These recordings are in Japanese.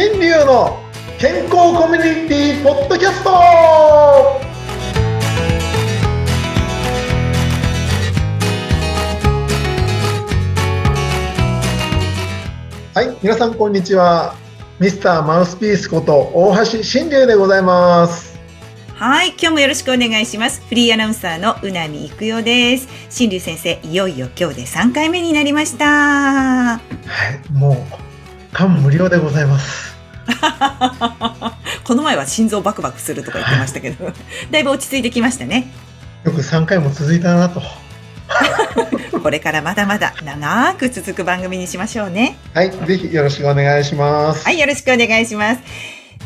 新流の健康コミュニティポッドキャストはい皆さんこんにちはミスターマウスピースこと大橋新流でございますはい、今日もよろしくお願いします。フリーアナウンサーのうなみいくよです。新竜先生、いよいよ今日で3回目になりました。はいもう感無量でございます この前は心臓バクバクするとか言ってましたけど、だいぶ落ち着いてきましたね。よく3回も続いたなと これからまだまだ長く続く番組にしましょうね。はいぜひよろしくお願いしますはい、よろしくお願いします。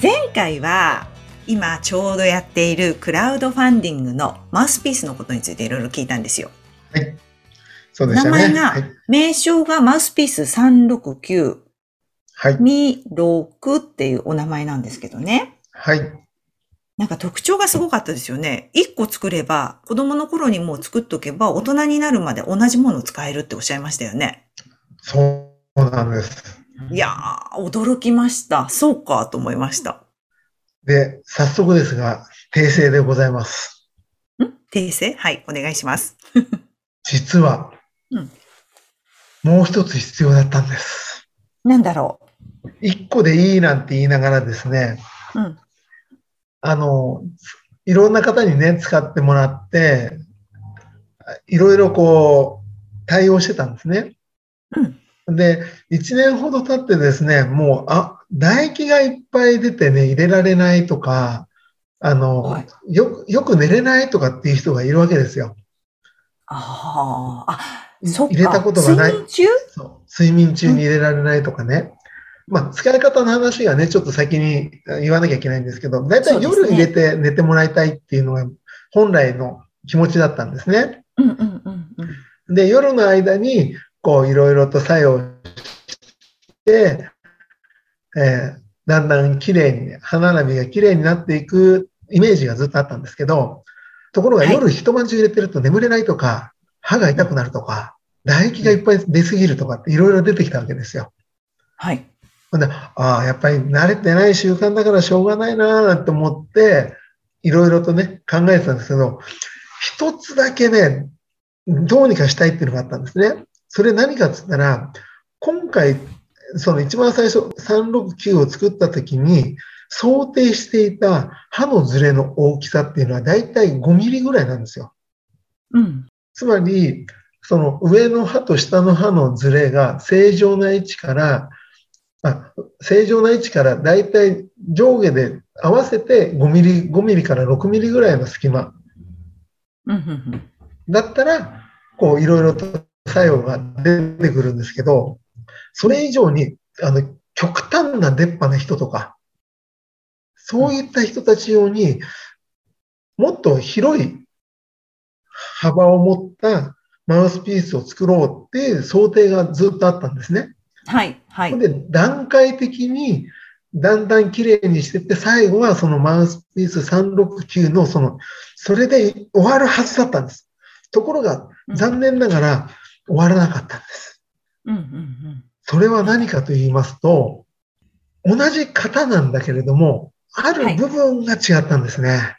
前回は、今ちょうどやっているクラウドファンディングのマウスピースのことについていろいろ聞いたんですよ。はいそうでしたね名前がはい、名称がマウスピース369。はいみろくっていうお名前なんですけどね。はいなんか特徴がすごかったですよね。一個作れば、子供の頃にもう作っとけば、大人になるまで同じものを使えるっておっしゃいましたよね。そうなんです。いやー、驚きました。そうか、と思いました。で、早速ですが、訂正でございます。ん？訂正？はい、お願いします。実は、うんもう一つ必要だったんです。なんだろ一個でいいなんて言いながらですね、う。うん。あの、いろんな方にね、使ってもらって、いろいろこう、対応してたんですね。うん。で、1年ほど経ってですね、もう、あ、唾液がいっぱい出てね、入れられないとか、あの、はいよく、よく寝れないとかっていう人がいるわけですよ。ああ、あ、そっか。入れたことがない睡眠中？そう睡眠中に入れられないとかね。まあ、使い方の話がね、ちょっと先に言わなきゃいけないんですけど、だいたい夜入れて寝てもらいたいっていうのが本来の気持ちだったんですね。うんうんうんうん。で、夜の間に、こう、いろいろと作用して、えーだんだん綺麗に、歯並びが綺麗になっていくイメージがずっとあったんですけど、ところがはい夜一晩中入れてると眠れないとか、歯が痛くなるとか、唾液がいっぱい出すぎるとかっていろいろ出てきたわけですよ。はい。ほんで、ああ、やっぱり慣れてない習慣だからしょうがないなーなんて思って、いろいろとね、考えてたんですけど、一つだけね、どうにかしたいっていうのがあったんですね。それ何かって言ったら、今回、その一番最初、369を作った時に、想定していた歯のズレの大きさっていうのはだいたい5ミリぐらいなんですよ。うん。つまり、その上の歯と下の歯のズレが正常な位置から、あ正常な位置からだいたい上下で合わせて5ミリ、5ミリから6ミリぐらいの隙間。だったら、こういろいろと作用が出てくるんですけど、それ以上に、あの、極端な出っ歯な人とか、そういった人たち用に、もっと広い幅を持ったマウスピースを作ろうっていう想定がずっとあったんですね。はい。はい。で、段階的にだんだん綺麗にしてって、最後はそのマウスピース369のその、それで終わるはずだったんです。ところが、うん残念ながら終わらなかったんです。うんうんうん。それは何かと言いますと、同じ型なんだけれども、ある部分が違ったんですね。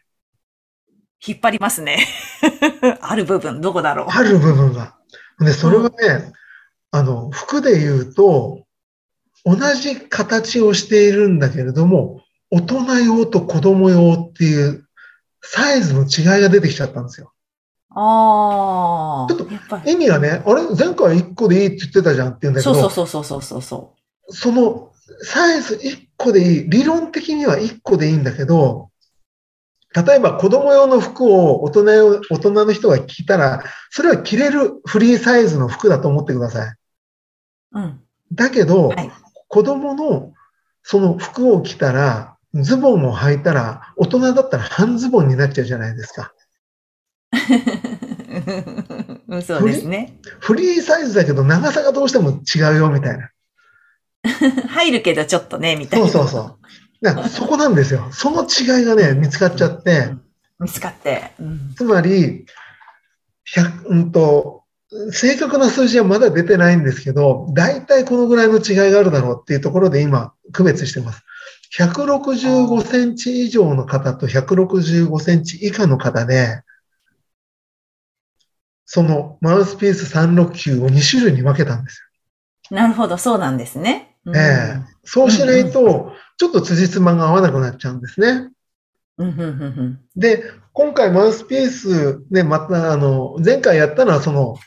引っ張りますね。ある部分、どこだろう。ある部分が。で、それはね、あの、服で言うと、同じ形をしているんだけれども、大人用と子供用っていうサイズの違いが出てきちゃったんですよ。ああ。ちょっと。意味がね、あれ？前回1個でいいって言ってたじゃんって言うんだけそうど、そうそうそうそうそうそそのサイズ1個でいい、理論的には1個でいいんだけど、例えば子供用の服を大人用、大人の人が着たら、それは着れるフリーサイズの服だと思ってください。う。うん。だけど、はい。子供のその服を着たら、ズボンを履いたら、大人だったら半ズボンになっちゃうじゃないですか。う んそうですね。フリーサイズだけど長さがどうしても違うよみたいな。入るけどちょっとね、みたいな。そうそうそう。だから そこなんですよ。その違いがね、見つかっちゃって、見つかって。うん。つまり、100うんと、正確な数字はまだ出てないんですけど、大体このぐらいの違いがあるだろうっていうところで今、区別してます。165センチ以上の方と165センチ以下の方で、そのマウスピース369を2種類に分けたんですなるほど、そうなんですね。よ。ええそうしないと、ちょっと辻褄が合わなくなっちゃうんですね。うんうんうんうんで、今回マウスピースで、また、あの、前回やったのは、その、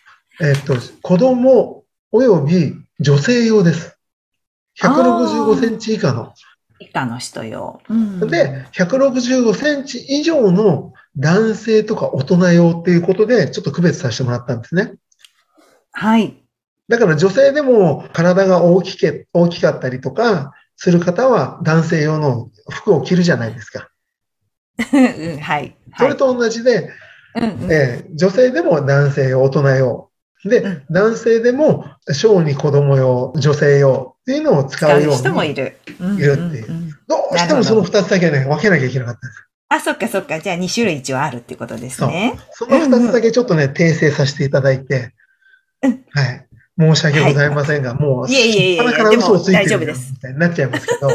えっと、子供及び女性用です。165センチ以下の。以下の人用。うんで、165センチ以上の男性とか大人用っていうことで、ちょっと区別させてもらったんですね。はい。だから女性でも体が大きけ大きかったりとかする方は男性用の服を着るじゃないですか。うんはい。それと同じで、はい、うんうんえー女性でも男性用、大人用。で、うん男性でも小児子供用、女性用っていうのを使使ううように、人もいる。うんいるっていううんうんどうしてもその二つだけね、分けなきゃいけなかったんです。あ、そっかそっか。じゃあ2種類一応あるっていうことですね。その二つだけちょっとね、訂正させていただいてうん、はい。申し訳ございませんが、もう、いえいえいえ鼻から嘘をついてるでも大丈夫ですみたいになっちゃいますけど、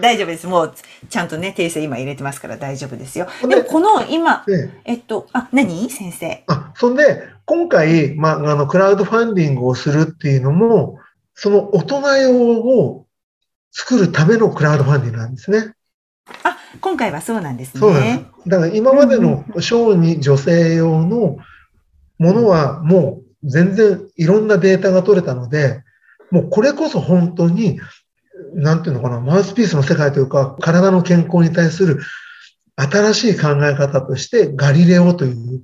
大丈夫です。もう、ちゃんとね、訂正今入れてますから大丈夫ですよ。ででもこの今、でえっと、あ、何？先生。あ、そんで、今回、まあ、あの、クラウドファンディングをするっていうのも、その大人用を作るためのクラウドファンディングなんですね。あ、今回はそうなんですね。そうなんです。だから今までの小児女性用のものはもう全然いろんなデータが取れたので、もうこれこそ本当に、なんていうのかな、マウスピースの世界というか、体の健康に対する新しい考え方として、ガリレオという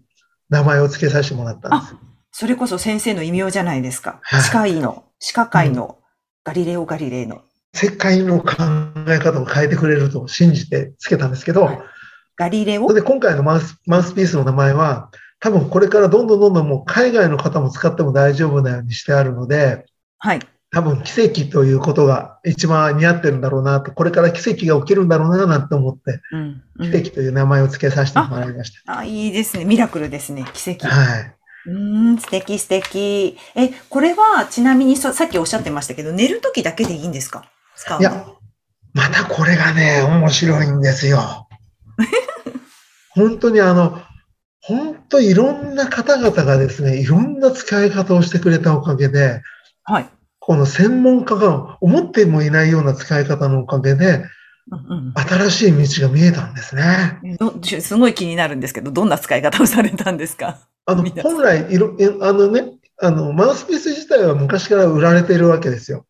名前を付けさせてもらったんです。それこそ先生の異名じゃないですか。はい歯科医の、歯科界の、ガリレオ・ガリレイの。世界の考え方を変えてくれると信じて付けたんですけど、はいガリレオ？で今回のマウスマウスピースの名前は、多分これからどんどんどんどんもう海外の方も使っても大丈夫なようにしてあるので、はい。多分奇跡ということが一番似合ってるんだろうなと、これから奇跡が起きるんだろうななんて思って、うん。うん奇跡という名前を付けさせてもらいましあ、いいですね。ミラクルですね。奇跡。た。はい。うーん、素敵素敵。え、これはちなみにそさっきおっしゃってましたけど、寝るときだけでいいんですか？使うのいや、またこれがね、面白いんですよ。本当にあの、本当いろんな方々がですね、いろんな使い方をしてくれたおかげで、はい。この専門家が思ってもいないような使い方のおかげで、うん新しい道が見えたんですね。すごい気になるんですけど、どんな使い方をされたんですか？あの、本来いろ、えあのね、あの、マウスピース自体は昔から売られているわけですよ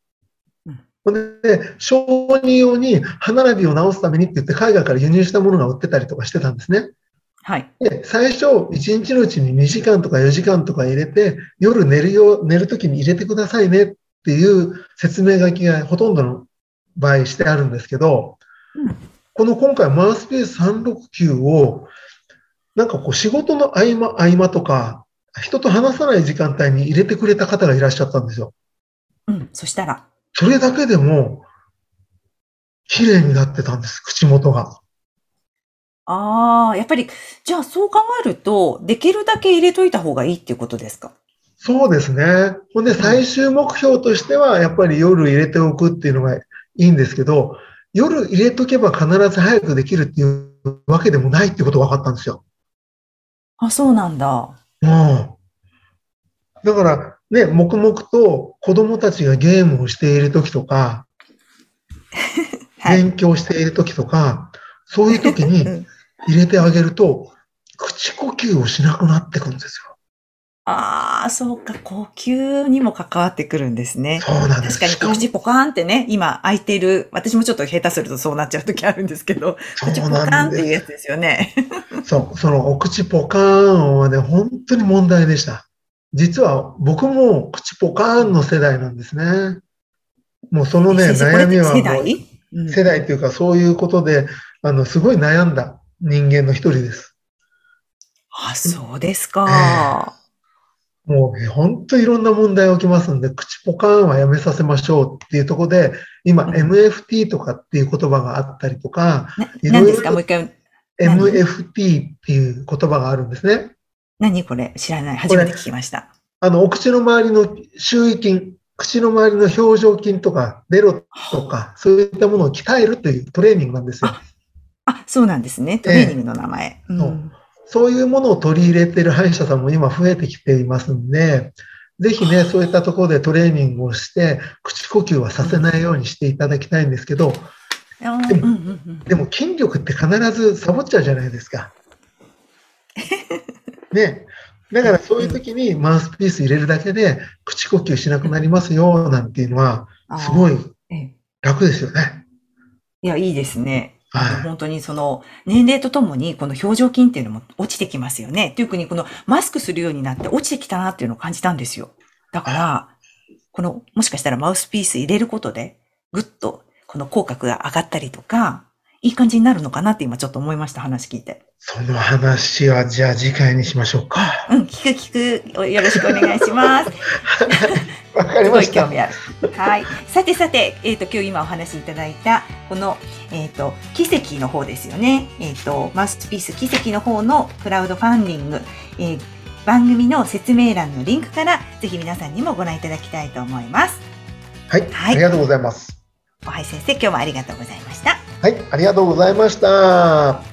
で、小児用に歯並びを直すためにって言って海外から輸入したものが売ってたりとかしてたんですね。はい。で、最初、1日のうちに2時間とか4時間とか入れて、夜寝るよう、寝るときに入れてくださいねっていう説明書きがほとんどの場合してあるんですけど、うんこの今回マウスピース369を、なんかこう仕事の合間合間とか、人と話さない時間帯に入れてくれた方がいらっしゃったんですよ。うん。そしたら、それだけでも、綺麗になってたんです、口元が。ああ、やっぱり、じゃあそう考えると、できるだけ入れといた方がいいっていうことですか？そうですね。ほんで、最終目標としては、やっぱり夜入れておくっていうのがいいんですけど、夜入れとけば必ず早くできるっていうわけでもないってことが分かったんですよ。あ、そうなんだ。うん。だから、ね、黙々と子供たちがゲームをしている時とか、はい。勉強している時とか、そういう時にう ん入れてあげると、口呼吸をしなくなってくるんですよ。ああ、そうか、呼吸にも関わってくるんですね。そうなんです。確かに口ポカーンってね、今開いてる、私もちょっと下手するとそうなっちゃう時あるんですけど、口そうポカーンっていうやつですよね。す。そう、そのお口ポカーンはね、本当に問題でした。実は僕も口ポカーンの世代なんですね。もうそのね、悩みは世代？うん世代というかそういうことで、あの、すごい悩んだ人間の一人です。あ、そうですか。もうね、本当いろんな問題が起きますんで、口ポカーンはやめさせましょうっていうところで、今、うん MFT とかっていう言葉があったりとか、いろいろな何ですか？もう一回、何？MFT っていう言葉があるんですね。何これ？知らない。初めて聞きました。あの、お口の周りの周囲筋、口の周りの表情筋とか、ベロとか、そういったものを鍛えるというトレーニングなんですよ。あ、そうなんですね。トレーニングの名前。えそうそういうものを取り入れている歯医者さんも今増えてきていますんで、ぜひね、そういったところでトレーニングをして、口呼吸はさせないようにしていただきたいんですけど、でもでも筋力って必ずサボっちゃうじゃないですか。ね。だからそういう時にマウスピース入れるだけで口呼吸しなくなりますよなんていうのは、すごい楽ですよね。いや、いいですね。はい、本当にその年齢とともにこの表情筋っていうのも落ちてきますよね。特にこのマスクするようになって落ちてきたなっていうのを感じたんですよ。だから、このもしかしたらマウスピース入れることでぐっとこの口角が上がったりとか、いい感じになるのかなって今ちょっと思いました、話聞いて。その話はじゃあ次回にしましょうか。うん、聞く聞く。よろしくお願いします。わかりました。興味ある。はい。さてさて、えっ、ー、と、今日今お話しいただいた、この、えっ、ー、と、奇跡の方ですよね。えっ、ー、と、マウスピース奇跡の方のクラウドファンディング、えー、番組の説明欄のリンクから、ぜひ皆さんにもご覧いただきたいと思います。はい。はい、ありがとうございます。おはい先生、今日もありがとうございました。はい、ありがとうございました。